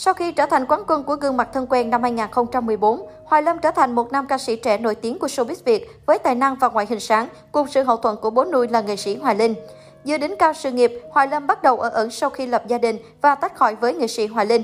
Sau khi trở thành quán quân của gương mặt thân quen năm 2014, Hoài Lâm trở thành một nam ca sĩ trẻ nổi tiếng của showbiz Việt với tài năng và ngoại hình sáng, cùng sự hậu thuẫn của bố nuôi là nghệ sĩ Hoài Linh. Giữa đỉnh cao sự nghiệp, Hoài Lâm bắt đầu ở ẩn sau khi lập gia đình và tách khỏi với nghệ sĩ Hoài Linh.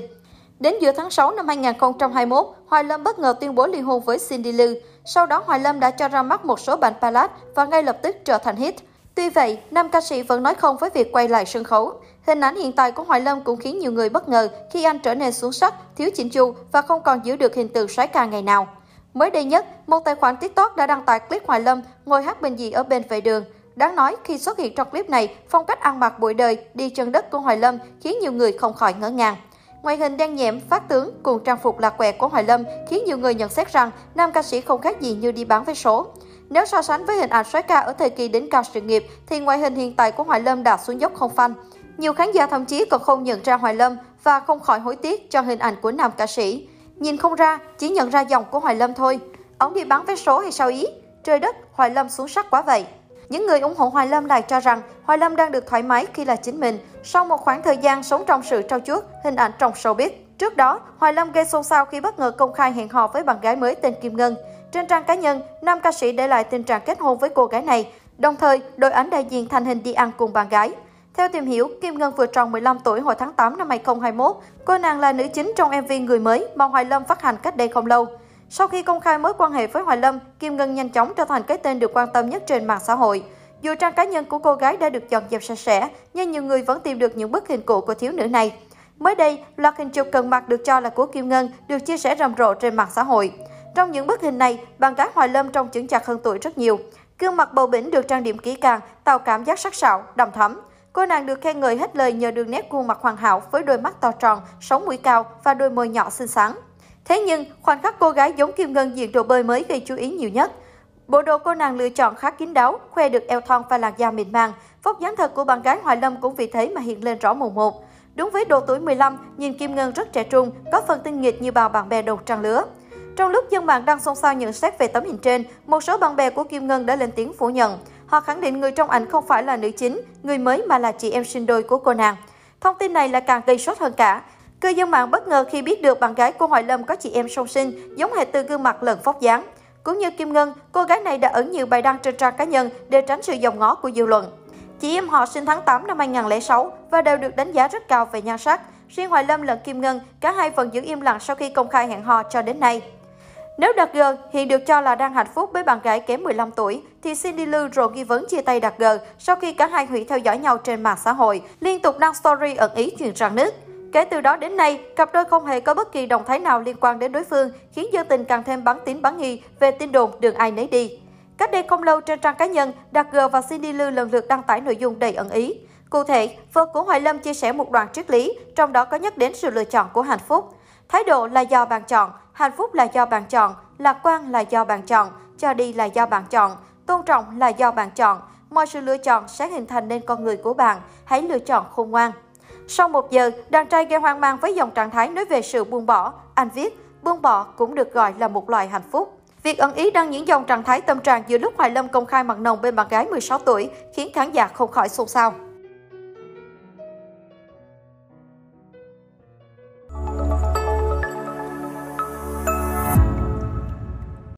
Đến giữa tháng 6 năm 2021, Hoài Lâm bất ngờ tuyên bố ly hôn với Cindy Lư. Sau đó, Hoài Lâm đã cho ra mắt một số bản ballad và ngay lập tức trở thành hit. Tuy vậy, nam ca sĩ vẫn nói không với việc quay lại sân khấu. Hình ảnh hiện tại của Hoài Lâm cũng khiến nhiều người bất ngờ khi anh trở nên xuống sắc, thiếu chỉnh chu và không còn giữ được hình tượng soái ca ngày nào. Mới đây nhất, một tài khoản TikTok đã đăng tải clip Hoài Lâm ngồi hát bên gì ở bên vệ đường. Đáng nói, khi xuất hiện trong clip này, phong cách ăn mặc bụi đời, đi chân đất của Hoài Lâm khiến nhiều người không khỏi ngỡ ngàng. Ngoại hình đen nhẹm, phát tướng cùng trang phục lạc quẹt của Hoài Lâm khiến nhiều người nhận xét rằng nam ca sĩ không khác gì như đi bán vé số. Nếu so sánh với hình ảnh soái ca ở thời kỳ đỉnh cao sự nghiệp, thì ngoại hình hiện tại của Hoài Lâm đã xuống dốc không phanh. Nhiều khán giả thậm chí còn không nhận ra Hoài Lâm và không khỏi hối tiếc cho hình ảnh của nam ca sĩ. Nhìn không ra, chỉ nhận ra dòng của Hoài Lâm thôi. Ông đi bán vé số hay sao ý? Trời đất, Hoài Lâm xuống sắc quá vậy. Những người ủng hộ Hoài Lâm lại cho rằng Hoài Lâm đang được thoải mái khi là chính mình, sau một khoảng thời gian sống trong sự trau chuốt, hình ảnh trong showbiz. Trước đó, Hoài Lâm gây xôn xao khi bất ngờ công khai hẹn hò với bạn gái mới tên Kim Ngân. Trên trang cá nhân, nam ca sĩ để lại tình trạng kết hôn với cô gái này, đồng thời đội ảnh đại diện thành hình đi ăn cùng bạn gái. Theo tìm hiểu, Kim Ngân vừa tròn 15 tuổi hồi tháng 8 năm 2021. Cô nàng là nữ chính trong MV Người mới mà Hoài Lâm phát hành cách đây không lâu. Sau khi công khai mối quan hệ với Hoài Lâm, Kim Ngân nhanh chóng trở thành cái tên được quan tâm nhất trên mạng xã hội. Dù trang cá nhân của cô gái đã được dọn dẹp sạch sẽ, nhưng nhiều người vẫn tìm được những bức hình cũ của thiếu nữ này. Mới đây, loạt hình chụp cần mặt được cho là của Kim Ngân được chia sẻ rầm rộ trên mạng xã hội. Trong những bức hình này, bạn gái Hoài Lâm trông chững chạc hơn tuổi rất nhiều. Gương mặt bầu bĩnh được trang điểm kỹ càng, tạo cảm giác sắc sảo, đầm thắm. Cô nàng được khen ngợi hết lời nhờ đường nét khuôn mặt hoàn hảo với đôi mắt to tròn, sống mũi cao và đôi môi nhỏ xinh xắn. Thế nhưng, khoảnh khắc cô gái giống Kim Ngân diện đồ bơi mới gây chú ý nhiều nhất. Bộ đồ cô nàng lựa chọn khá kín đáo, khoe được eo thon và làn da mịn màng. Vóc dáng thật của bạn gái Hoài Lâm cũng vì thế mà hiện lên rõ mồn một. Đúng với độ tuổi 15, nhìn Kim Ngân rất trẻ trung, có phần tinh nghịch như bao bạn bè đầu trang lứa. Trong lúc dân mạng đang xôn xao nhận xét về tấm hình trên, một số bạn bè của Kim Ngân đã lên tiếng phủ nhận. Họ khẳng định người trong ảnh không phải là nữ chính, người mới mà là chị em sinh đôi của cô nàng. Thông tin này là càng gây sốt hơn cả. Cư dân mạng bất ngờ khi biết được bạn gái của Hoài Lâm có chị em song sinh, giống hệt từ gương mặt lẫn phóc dáng. Cũng như Kim Ngân, cô gái này đã ẩn nhiều bài đăng trên trang cá nhân để tránh sự dòng ngó của dư luận. Chị em họ sinh tháng 8 năm 2006 và đều được đánh giá rất cao về nhan sắc. Riêng Hoài Lâm lẫn Kim Ngân, cả hai vẫn giữ im lặng sau khi công khai hẹn hò cho đến nay. Nếu Đạt G hiện được cho là đang hạnh phúc với bạn gái kém 15 tuổi, thì Cindy Lưu rồi nghi vấn chia tay Đạt G sau khi cả hai hủy theo dõi nhau trên mạng xã hội, liên tục đăng story ẩn ý chuyện rạn nứt. Kể từ đó đến nay, cặp đôi không hề có bất kỳ động thái nào liên quan đến đối phương, khiến dư tình càng thêm bắn tín bắn nghi về tin đồn đường ai nấy đi. Cách đây không lâu trên trang cá nhân, Đạt G và Cindy Lưu lần lượt đăng tải nội dung đầy ẩn ý. Cụ thể, vợ của Hoài Lâm chia sẻ một đoạn triết lý, trong đó có nhắc đến sự lựa chọn của hạnh phúc. Thái độ là do bạn chọn, hạnh phúc là do bạn chọn, lạc quan là do bạn chọn, cho đi là do bạn chọn, tôn trọng là do bạn chọn. Mọi sự lựa chọn sẽ hình thành nên con người của bạn, hãy lựa chọn khôn ngoan. Sau một giờ, đàn trai gây hoang mang với dòng trạng thái nói về sự buông bỏ. Anh viết, buông bỏ cũng được gọi là một loại hạnh phúc. Việc ẩn ý đăng những dòng trạng thái tâm trạng giữa lúc Hoài Lâm công khai mặt nồng bên bạn gái 16 tuổi khiến khán giả không khỏi xôn xao.